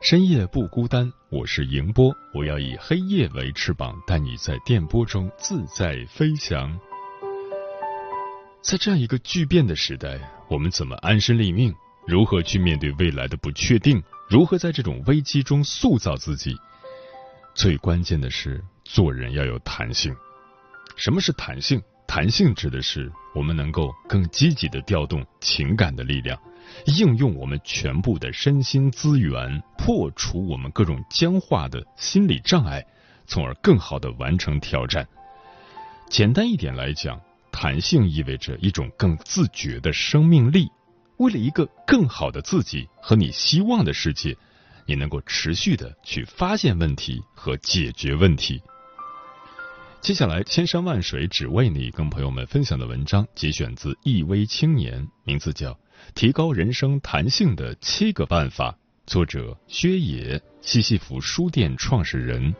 深夜不孤单，我是迎波，我要以黑夜为翅膀，带你在电波中自在飞翔。在这样一个巨变的时代，我们怎么安身立命？如何去面对未来的不确定？如何在这种危机中塑造自己？最关键的是，做人要有弹性。什么是弹性？弹性指的是我们能够更积极的调动情感的力量。应用我们全部的身心资源，破除我们各种僵化的心理障碍，从而更好的完成挑战。简单一点来讲，弹性意味着一种更自觉的生命力。为了一个更好的自己和你希望的世界，你能够持续的去发现问题和解决问题。接下来，千山万水只为你，跟朋友们分享的文章节选自《易微青年》，名字叫。提高人生弹性的七个办法，作者薛野，西西弗书店创始人。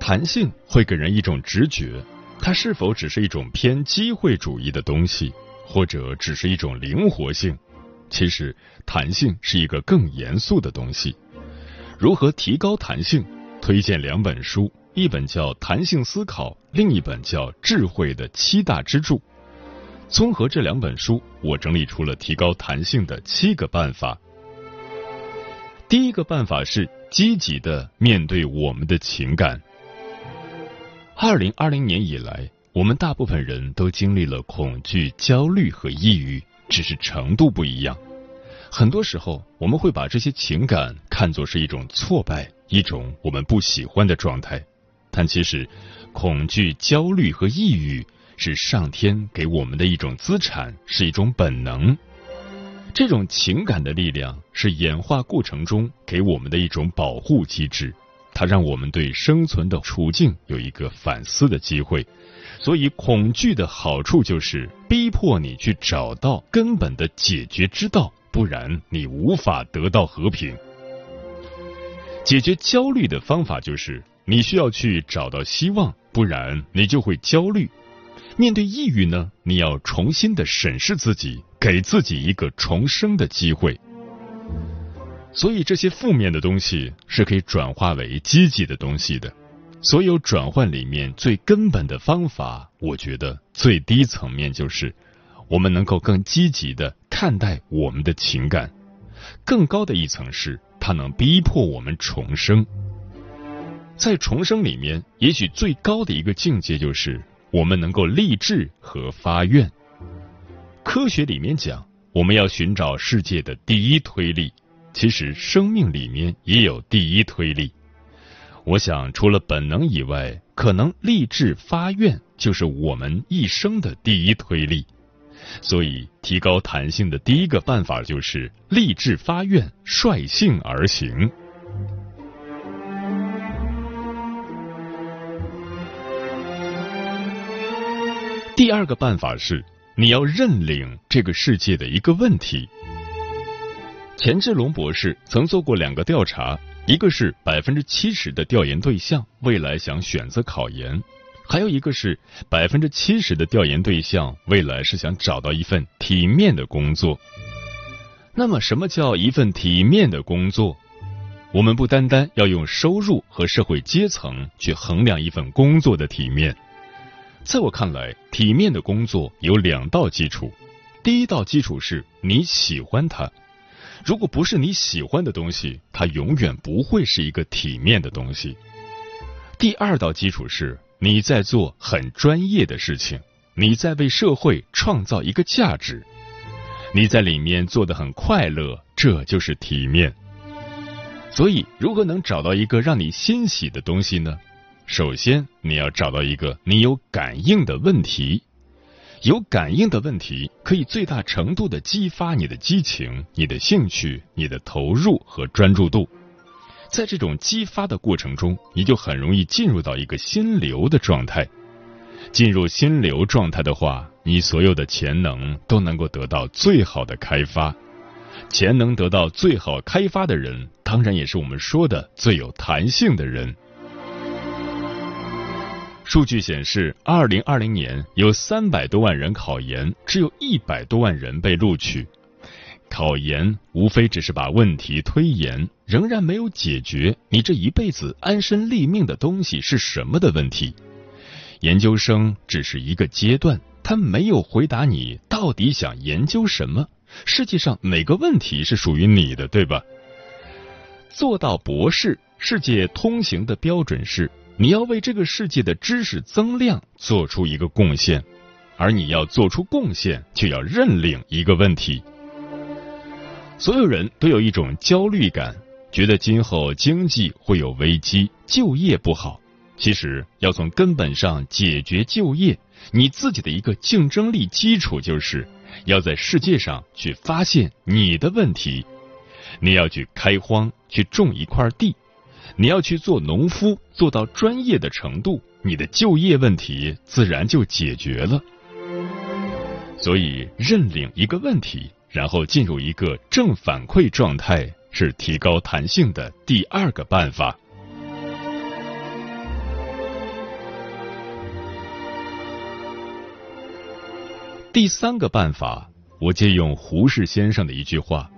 弹性会给人一种直觉。它是否只是一种偏机会主义的东西，或者只是一种灵活性？其实，弹性是一个更严肃的东西。如何提高弹性？推荐两本书，一本叫《弹性思考》，另一本叫《智慧的七大支柱》。综合这两本书，我整理出了提高弹性的七个办法。第一个办法是积极的面对我们的情感。二零二零年以来，我们大部分人都经历了恐惧、焦虑和抑郁，只是程度不一样。很多时候，我们会把这些情感看作是一种挫败，一种我们不喜欢的状态。但其实，恐惧、焦虑和抑郁是上天给我们的一种资产，是一种本能。这种情感的力量是演化过程中给我们的一种保护机制。它让我们对生存的处境有一个反思的机会，所以恐惧的好处就是逼迫你去找到根本的解决之道，不然你无法得到和平。解决焦虑的方法就是你需要去找到希望，不然你就会焦虑。面对抑郁呢，你要重新的审视自己，给自己一个重生的机会。所以这些负面的东西是可以转化为积极的东西的。所有转换里面最根本的方法，我觉得最低层面就是我们能够更积极的看待我们的情感。更高的一层是它能逼迫我们重生。在重生里面，也许最高的一个境界就是我们能够立志和发愿。科学里面讲，我们要寻找世界的第一推力。其实生命里面也有第一推力，我想除了本能以外，可能立志发愿就是我们一生的第一推力。所以，提高弹性的第一个办法就是立志发愿，率性而行。第二个办法是，你要认领这个世界的一个问题。钱志龙博士曾做过两个调查，一个是百分之七十的调研对象未来想选择考研，还有一个是百分之七十的调研对象未来是想找到一份体面的工作。那么，什么叫一份体面的工作？我们不单单要用收入和社会阶层去衡量一份工作的体面。在我看来，体面的工作有两道基础。第一道基础是你喜欢它，如果不是你喜欢的东西，它永远不会是一个体面的东西。第二道基础是你在做很专业的事情，你在为社会创造一个价值，你在里面做的很快乐，这就是体面。所以，如何能找到一个让你欣喜的东西呢？首先，你要找到一个你有感应的问题。有感应的问题可以最大程度的激发你的激情、你的兴趣、你的投入和专注度。在这种激发的过程中，你就很容易进入到一个心流的状态。进入心流状态的话，你所有的潜能都能够得到最好的开发。潜能得到最好开发的人，当然也是我们说的最有弹性的人。数据显示，二零二零年有三百多万人考研，只有一百多万人被录取。考研无非只是把问题推延，仍然没有解决你这一辈子安身立命的东西是什么的问题。研究生只是一个阶段，他没有回答你到底想研究什么。世界上哪个问题是属于你的，对吧？做到博士，世界通行的标准是你要为这个世界的知识增量做出一个贡献，而你要做出贡献，就要认领一个问题。所有人都有一种焦虑感，觉得今后经济会有危机，就业不好。其实要从根本上解决就业，你自己的一个竞争力基础就是。要在世界上去发现你的问题，你要去开荒，去种一块地，你要去做农夫，做到专业的程度，你的就业问题自然就解决了。所以，认领一个问题，然后进入一个正反馈状态，是提高弹性的第二个办法。第三个办法，我借用胡适先生的一句话，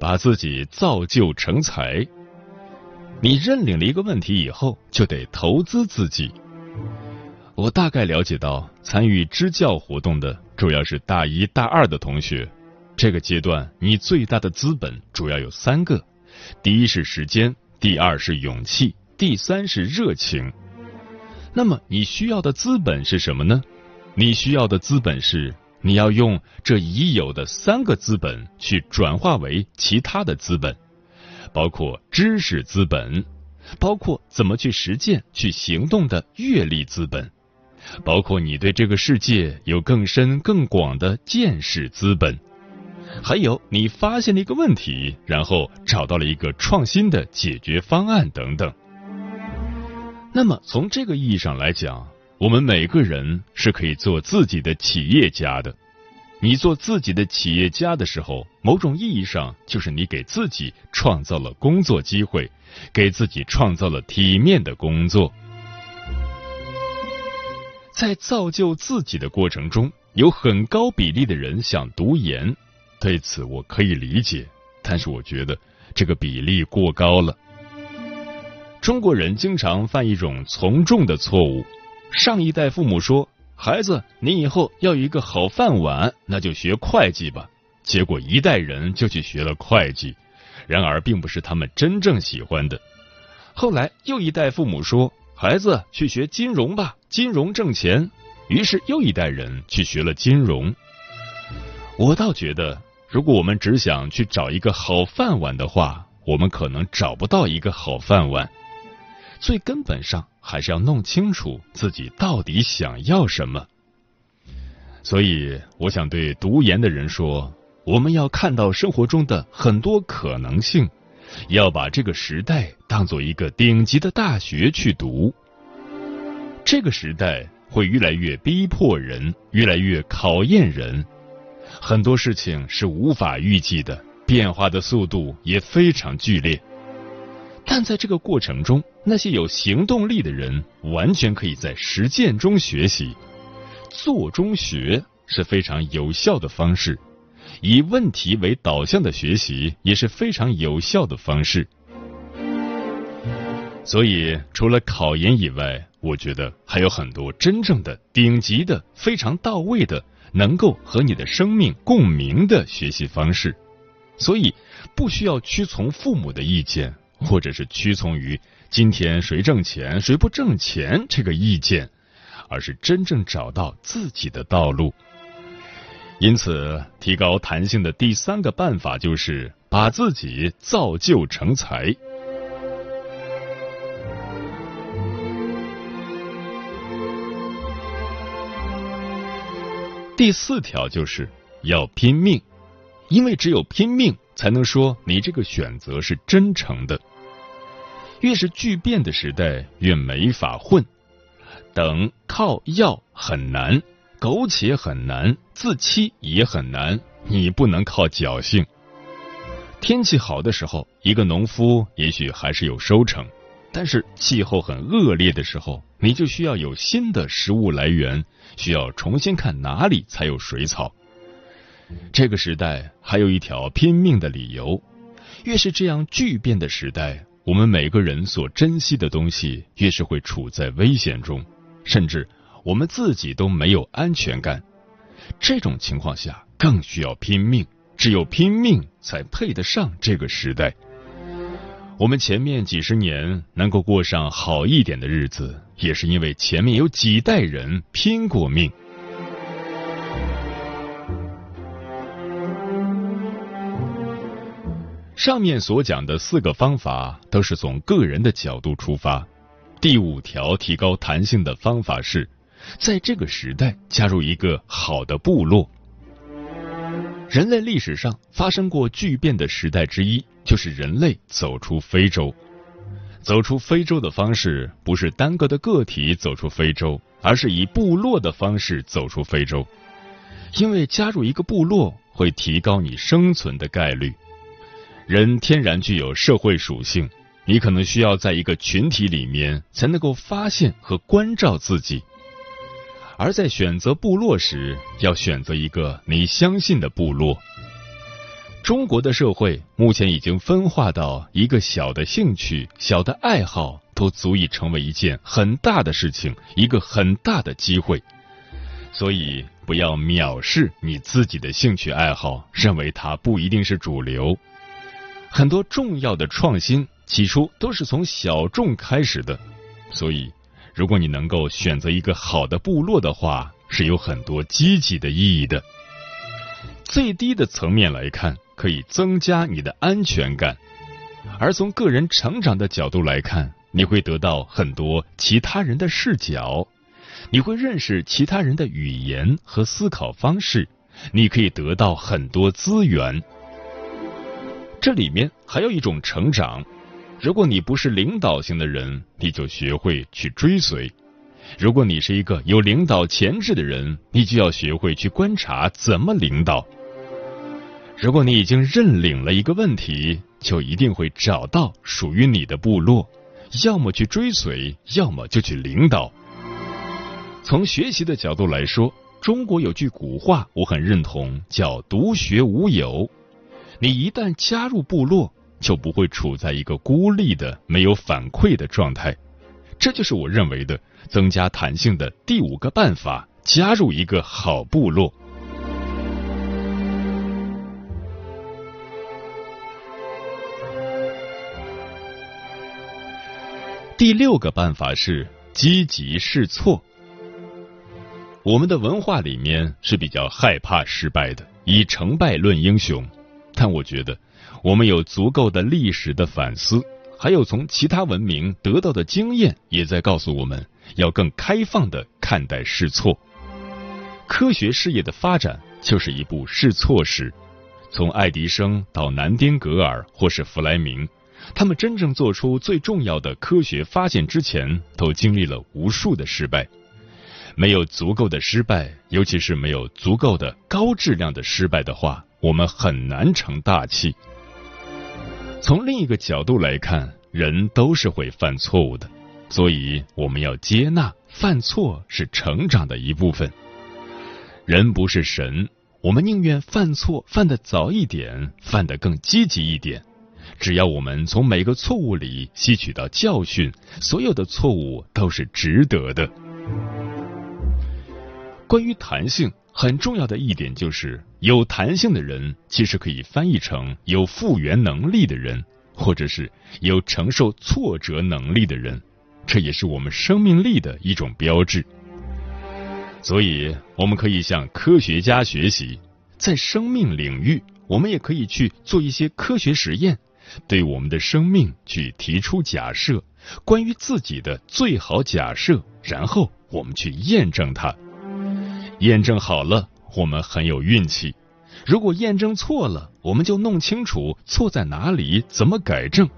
把自己造就成才。你认领了一个问题以后，就得投资自己。我大概了解到，参与支教活动的主要是大一大二的同学。这个阶段，你最大的资本主要有三个：第一是时间，第二是勇气，第三是热情。那么，你需要的资本是什么呢？你需要的资本是。你要用这已有的三个资本去转化为其他的资本，包括知识资本，包括怎么去实践、去行动的阅历资本，包括你对这个世界有更深更广的见识资本，还有你发现了一个问题，然后找到了一个创新的解决方案等等。那么从这个意义上来讲。我们每个人是可以做自己的企业家的。你做自己的企业家的时候，某种意义上就是你给自己创造了工作机会，给自己创造了体面的工作。在造就自己的过程中，有很高比例的人想读研，对此我可以理解，但是我觉得这个比例过高了。中国人经常犯一种从众的错误。上一代父母说：“孩子，你以后要有一个好饭碗，那就学会计吧。”结果一代人就去学了会计，然而并不是他们真正喜欢的。后来又一代父母说：“孩子，去学金融吧，金融挣钱。”于是又一代人去学了金融。我倒觉得，如果我们只想去找一个好饭碗的话，我们可能找不到一个好饭碗。最根本上。还是要弄清楚自己到底想要什么。所以，我想对读研的人说：我们要看到生活中的很多可能性，要把这个时代当做一个顶级的大学去读。这个时代会越来越逼迫人，越来越考验人，很多事情是无法预计的，变化的速度也非常剧烈。但在这个过程中，那些有行动力的人完全可以在实践中学习，做中学是非常有效的方式。以问题为导向的学习也是非常有效的方式。所以，除了考研以外，我觉得还有很多真正的顶级的、非常到位的、能够和你的生命共鸣的学习方式。所以，不需要屈从父母的意见，或者是屈从于今天谁挣钱谁不挣钱这个意见，而是真正找到自己的道路。因此，提高弹性的第三个办法就是把自己造就成才。第四条就是要拼命，因为只有拼命，才能说你这个选择是真诚的。越是巨变的时代，越没法混。等靠要很难，苟且很难，自欺也很难。你不能靠侥幸。天气好的时候，一个农夫也许还是有收成。但是气候很恶劣的时候，你就需要有新的食物来源，需要重新看哪里才有水草。这个时代还有一条拼命的理由：越是这样巨变的时代，我们每个人所珍惜的东西越是会处在危险中，甚至我们自己都没有安全感。这种情况下，更需要拼命，只有拼命才配得上这个时代。我们前面几十年能够过上好一点的日子，也是因为前面有几代人拼过命。上面所讲的四个方法都是从个人的角度出发。第五条提高弹性的方法是，在这个时代加入一个好的部落。人类历史上发生过巨变的时代之一。就是人类走出非洲，走出非洲的方式不是单个的个体走出非洲，而是以部落的方式走出非洲。因为加入一个部落会提高你生存的概率。人天然具有社会属性，你可能需要在一个群体里面才能够发现和关照自己。而在选择部落时，要选择一个你相信的部落。中国的社会目前已经分化到一个小的兴趣、小的爱好都足以成为一件很大的事情，一个很大的机会。所以不要藐视你自己的兴趣爱好，认为它不一定是主流。很多重要的创新起初都是从小众开始的，所以如果你能够选择一个好的部落的话，是有很多积极的意义的。最低的层面来看。可以增加你的安全感，而从个人成长的角度来看，你会得到很多其他人的视角，你会认识其他人的语言和思考方式，你可以得到很多资源。这里面还有一种成长，如果你不是领导型的人，你就学会去追随；如果你是一个有领导潜质的人，你就要学会去观察怎么领导。如果你已经认领了一个问题，就一定会找到属于你的部落，要么去追随，要么就去领导。从学习的角度来说，中国有句古话，我很认同，叫“独学无友”。你一旦加入部落，就不会处在一个孤立的、没有反馈的状态。这就是我认为的增加弹性的第五个办法：加入一个好部落。第六个办法是积极试错。我们的文化里面是比较害怕失败的，以成败论英雄。但我觉得，我们有足够的历史的反思，还有从其他文明得到的经验，也在告诉我们要更开放的看待试错。科学事业的发展就是一部试错史，从爱迪生到南丁格尔或是弗莱明。他们真正做出最重要的科学发现之前，都经历了无数的失败。没有足够的失败，尤其是没有足够的高质量的失败的话，我们很难成大器。从另一个角度来看，人都是会犯错误的，所以我们要接纳犯错是成长的一部分。人不是神，我们宁愿犯错犯得早一点，犯得更积极一点。只要我们从每个错误里吸取到教训，所有的错误都是值得的。关于弹性，很重要的一点就是，有弹性的人其实可以翻译成有复原能力的人，或者是有承受挫折能力的人。这也是我们生命力的一种标志。所以，我们可以向科学家学习，在生命领域，我们也可以去做一些科学实验。对我们的生命去提出假设，关于自己的最好假设，然后我们去验证它。验证好了，我们很有运气；如果验证错了，我们就弄清楚错在哪里，怎么改正。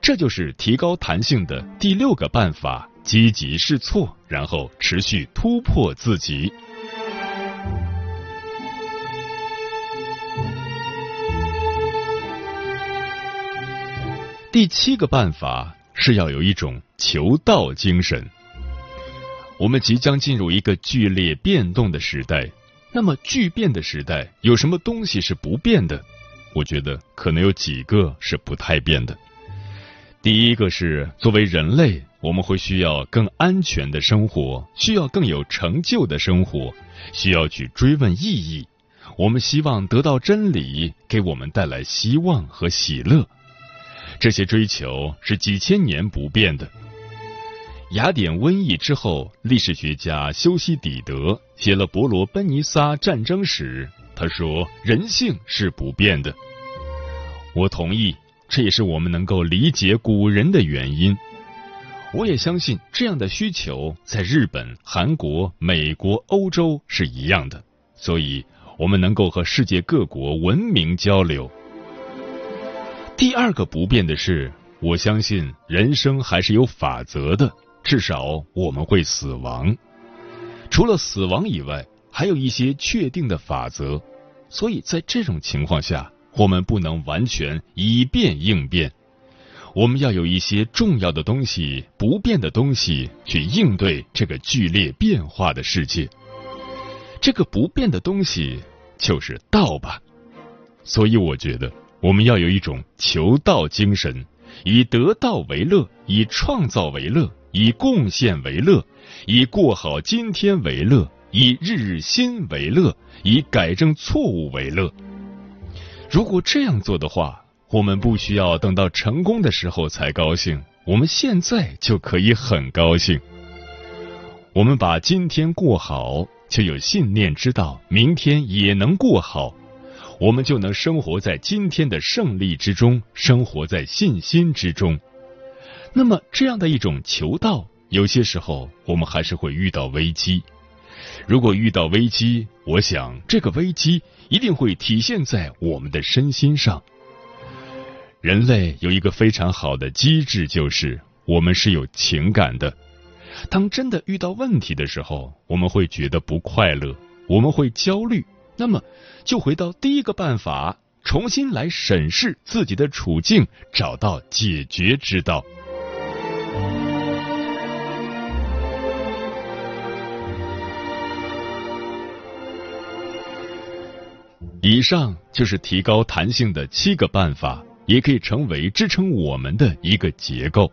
这就是提高弹性的第六个办法：积极试错，然后持续突破自己。第七个办法是要有一种求道精神。我们即将进入一个剧烈变动的时代，那么巨变的时代有什么东西是不变的？我觉得可能有几个是不太变的。第一个是作为人类，我们会需要更安全的生活，需要更有成就的生活，需要去追问意义。我们希望得到真理，给我们带来希望和喜乐。这些追求是几千年不变的。雅典瘟疫之后，历史学家修昔底德写了《伯罗奔尼撒战争史》，他说：“人性是不变的。”我同意，这也是我们能够理解古人的原因。我也相信这样的需求在日本、韩国、美国、欧洲是一样的，所以我们能够和世界各国文明交流。第二个不变的是，我相信人生还是有法则的，至少我们会死亡。除了死亡以外，还有一些确定的法则。所以在这种情况下，我们不能完全以变应变，我们要有一些重要的东西、不变的东西去应对这个剧烈变化的世界。这个不变的东西就是道吧。所以我觉得。我们要有一种求道精神，以得道为乐，以创造为乐，以贡献为乐，以过好今天为乐，以日日新为乐，以改正错误为乐。如果这样做的话，我们不需要等到成功的时候才高兴，我们现在就可以很高兴。我们把今天过好，就有信念知道明天也能过好。我们就能生活在今天的胜利之中，生活在信心之中。那么，这样的一种求道，有些时候我们还是会遇到危机。如果遇到危机，我想这个危机一定会体现在我们的身心上。人类有一个非常好的机制，就是我们是有情感的。当真的遇到问题的时候，我们会觉得不快乐，我们会焦虑。那么，就回到第一个办法，重新来审视自己的处境，找到解决之道。以上就是提高弹性的七个办法，也可以成为支撑我们的一个结构。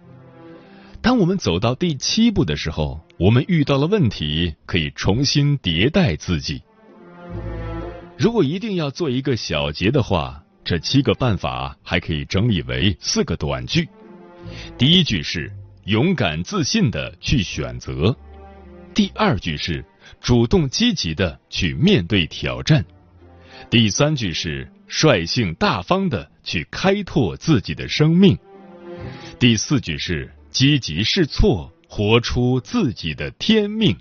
当我们走到第七步的时候，我们遇到了问题，可以重新迭代自己。如果一定要做一个小结的话，这七个办法还可以整理为四个短句。第一句是勇敢自信的去选择，第二句是主动积极的去面对挑战，第三句是率性大方的去开拓自己的生命，第四句是积极试错，活出自己的天命。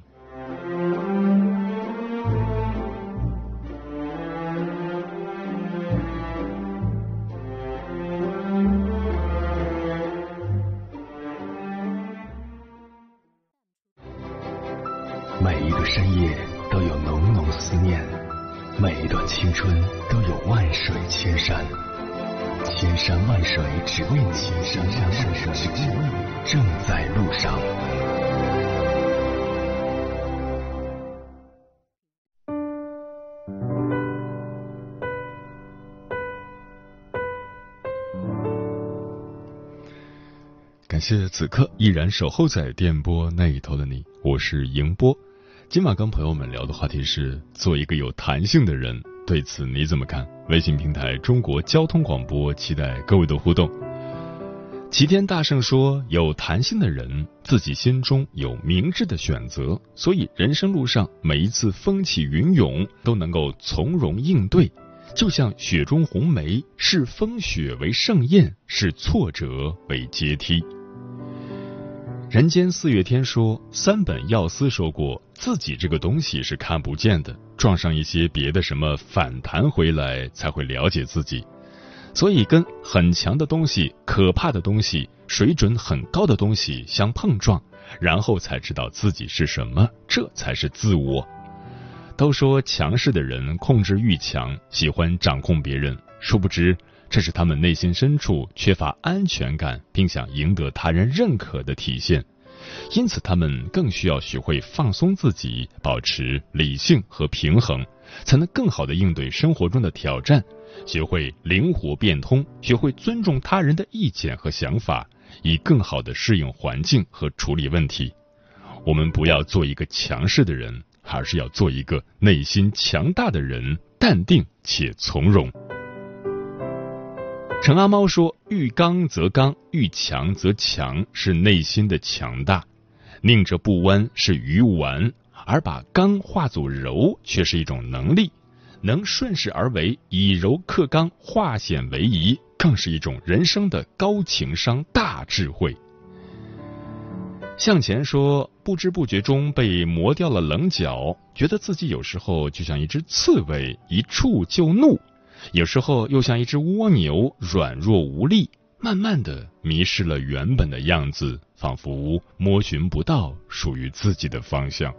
正在路上。感谢此刻依然守候在电波那一头的你我是莹波。今晚跟朋友们聊的话题是做一个有弹性的人对此你怎么看？微信平台中国交通广播期待各位的互动。齐天大圣说：“有弹性的人，自己心中有明智的选择，所以人生路上每一次风起云涌都能够从容应对。就像雪中红梅，视风雪为盛宴，视挫折为阶梯。”人间四月天说，三本药师说过，自己这个东西是看不见的，撞上一些别的什么反弹回来，才会了解自己。所以，跟很强的东西、可怕的东西、水准很高的东西相碰撞，然后才知道自己是什么，这才是自我。都说强势的人控制欲强，喜欢掌控别人，殊不知。这是他们内心深处缺乏安全感，并想赢得他人认可的体现，因此他们更需要学会放松自己，保持理性和平衡，才能更好的应对生活中的挑战，学会灵活变通，学会尊重他人的意见和想法，以更好的适应环境和处理问题。我们不要做一个强势的人，而是要做一个内心强大的人，淡定且从容。陈阿猫说：“遇刚则刚，遇强则强，是内心的强大；宁折不弯是愚顽，而把刚化作柔，却是一种能力。能顺势而为，以柔克刚，化险为夷，更是一种人生的高情商、大智慧。”向前说：“不知不觉中被磨掉了棱角，觉得自己有时候就像一只刺猬，一触就怒。”有时候又像一只蜗牛，软弱无力，慢慢的迷失了原本的样子，仿佛摸寻不到属于自己的方向。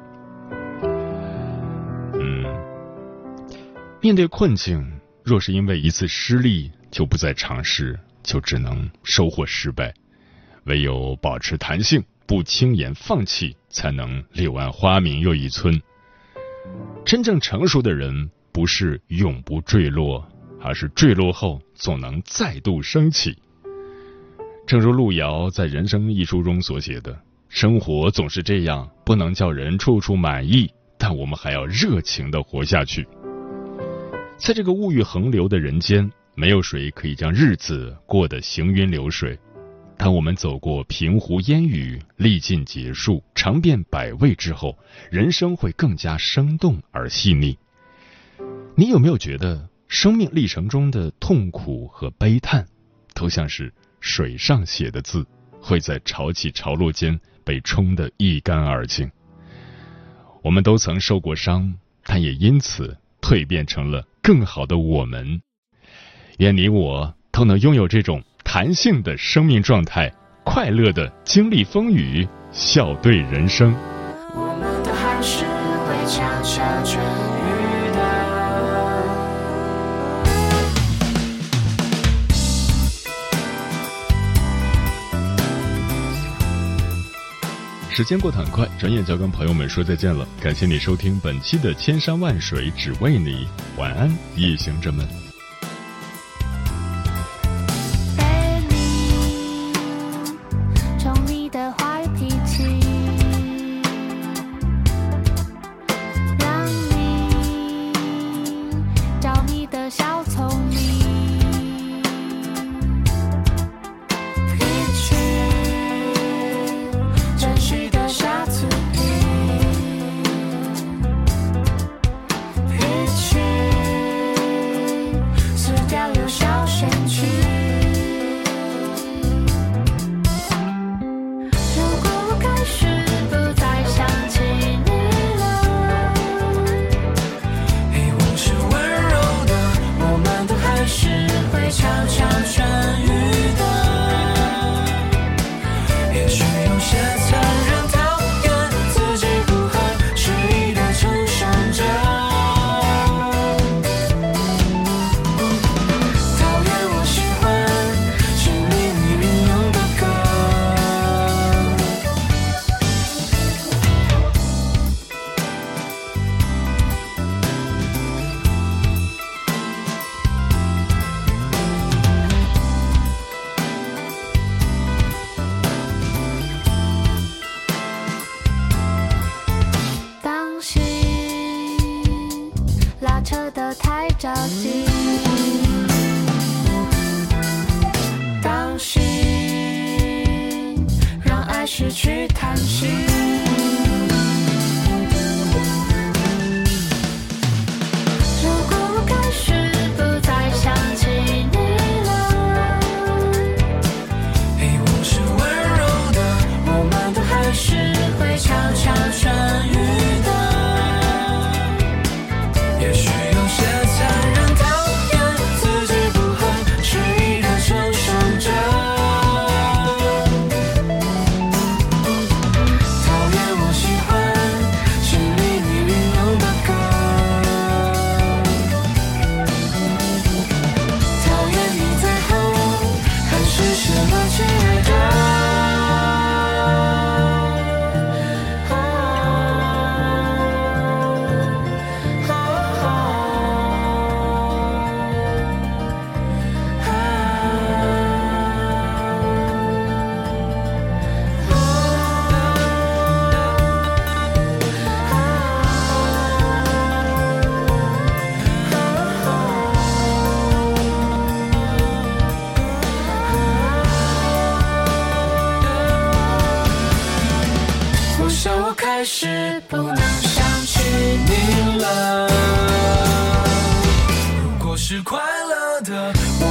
面对困境，若是因为一次失利就不再尝试，就只能收获失败。唯有保持弹性，不轻言放弃，才能柳暗花明又一村。真正成熟的人，不是永不坠落。而是坠落后总能再度升起。正如路遥在《人生》一书中所写的：“生活总是这样，不能叫人处处满意，但我们还要热情的活下去。”在这个物欲横流的人间，没有谁可以将日子过得行云流水。当我们走过平湖烟雨，历尽劫数，尝遍百味之后，人生会更加生动而细腻。你有没有觉得？生命历程中的痛苦和悲叹，都像是水上写的字，会在潮起潮落间被冲得一干二净。我们都曾受过伤，但也因此蜕变成了更好的我们。愿你我都能拥有这种弹性的生命状态，快乐的经历风雨，笑对人生。时间过得很快，转眼就要跟朋友们说再见了。感谢你收听本期的《千山万水只为你》，晚安，夜行者们。小心当心让爱失去弹性。是快乐的。